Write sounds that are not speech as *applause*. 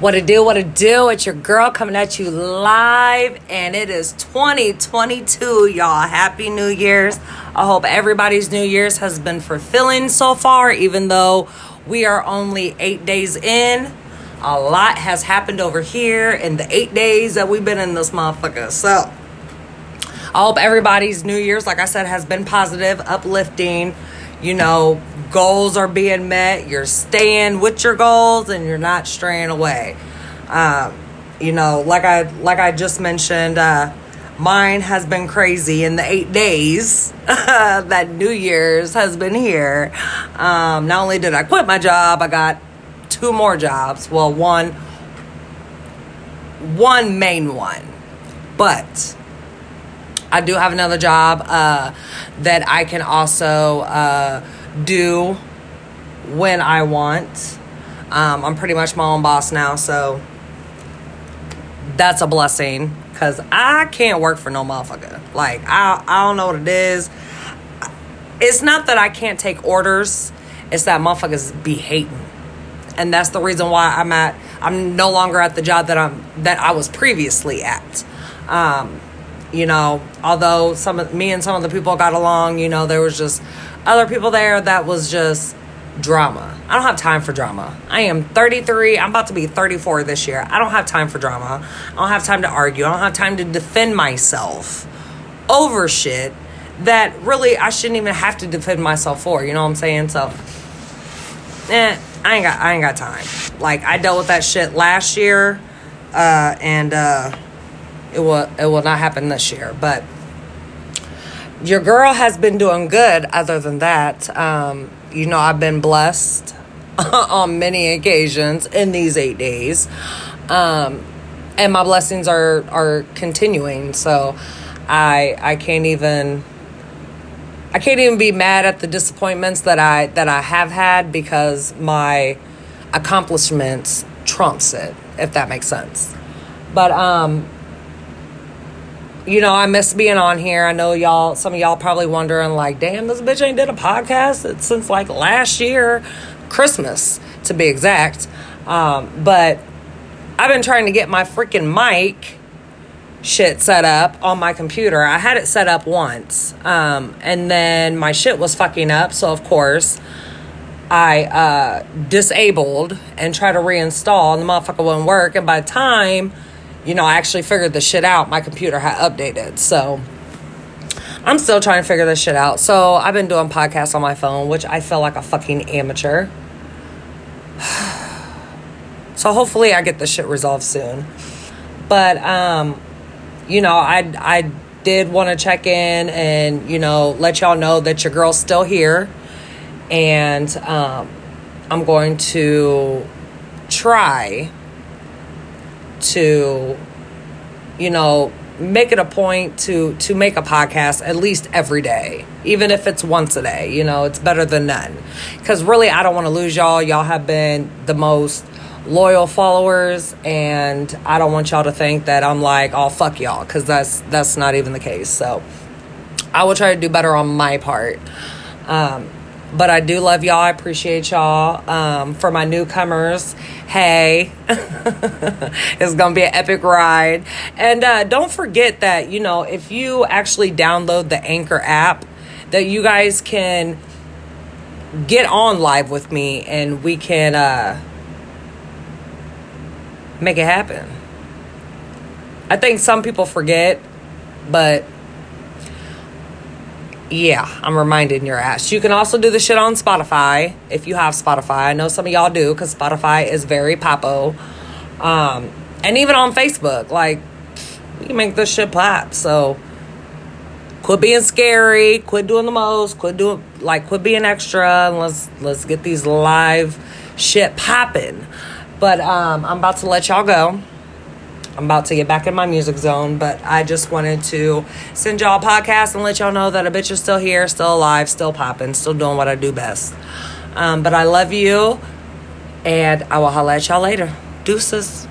What to do, what to do. It's your girl coming at you live, and it is 2022, y'all. Happy New Year's. I hope everybody's New Year's has been fulfilling so far, even though we are only eight days in. A lot has happened over here in the eight days that we've been in this motherfucker. So, I hope everybody's New Year's, like I said, has been positive, uplifting. You know, goals are being met. You're staying with your goals, and you're not straying away. Um, you know, like I like I just mentioned, uh, mine has been crazy in the eight days *laughs* that New Year's has been here. Um, not only did I quit my job, I got two more jobs. Well, one one main one, but I do have another job uh, that I can also uh, do when I want. Um, I'm pretty much my own boss now, so that's a blessing because I can't work for no motherfucker. Like, I, I don't know what it is. It's not that I can't take orders, it's that motherfuckers be hating. And that's the reason why I'm at, I'm no longer at the job that I'm, that I was previously at. Um, you know although some of me and some of the people got along you know there was just other people there that was just drama. I don't have time for drama. I am 33 i'm about to be 34 this year. I don't have time for drama. I don't have time to argue. I don't have time to defend myself over shit that really i shouldn't even have to defend myself for you know what i'm saying? So eh, i ain't got i ain't got time. Like i dealt with that shit last year uh, and uh it will it will not happen this year but your girl has been doing good other than that. Um, you know i've been blessed *laughs* on many occasions in these eight days. Um, and my blessings are are continuing. So i i can't even i can't even be mad at the disappointments that i that i have had because my accomplishments trumps it if that makes sense. But um you know, I miss being on here. I know y'all, some of y'all probably wondering, like, damn, this bitch ain't did a podcast since like last year, Christmas to be exact. Um, but I've been trying to get my freaking mic shit set up on my computer. I had it set up once, um, and then my shit was fucking up. So, of course, I uh, disabled and tried to reinstall, and the motherfucker wouldn't work. And by the time you know, I actually figured the shit out. My computer had updated. So I'm still trying to figure this shit out. So I've been doing podcasts on my phone, which I feel like a fucking amateur. *sighs* so hopefully I get this shit resolved soon. But um, you know, I I did want to check in and, you know, let y'all know that your girl's still here. And um, I'm going to try to you know make it a point to to make a podcast at least every day even if it's once a day you know it's better than none. Because really i don't want to lose y'all. Y'all have been the most loyal followers and i don't want y'all to think that i'm like oh fuck y'all because that's that's not even the case. So i will try to do better on my part. Um, but I do love y'all. I appreciate y'all. Um, for my newcomers, hey, *laughs* it's gonna be an epic ride. And uh, don't forget that you know if you actually download the Anchor app, that you guys can get on live with me and we can uh, make it happen. I think some people forget, but yeah, I'm reminding your ass. You can also do the shit on Spotify if you have Spotify. I know some of y'all do because Spotify is very popo. Um, and even on Facebook, like, we make this shit pop. So, quit being scary, quit doing the most, quit doing, like, quit being extra, and let's, let's get these live shit popping. But um, I'm about to let y'all go. I'm about to get back in my music zone, but I just wanted to send y'all a podcast and let y'all know that a bitch is still here, still alive, still popping, still doing what I do best. Um, but I love you, and I will holla at y'all later. Deuces.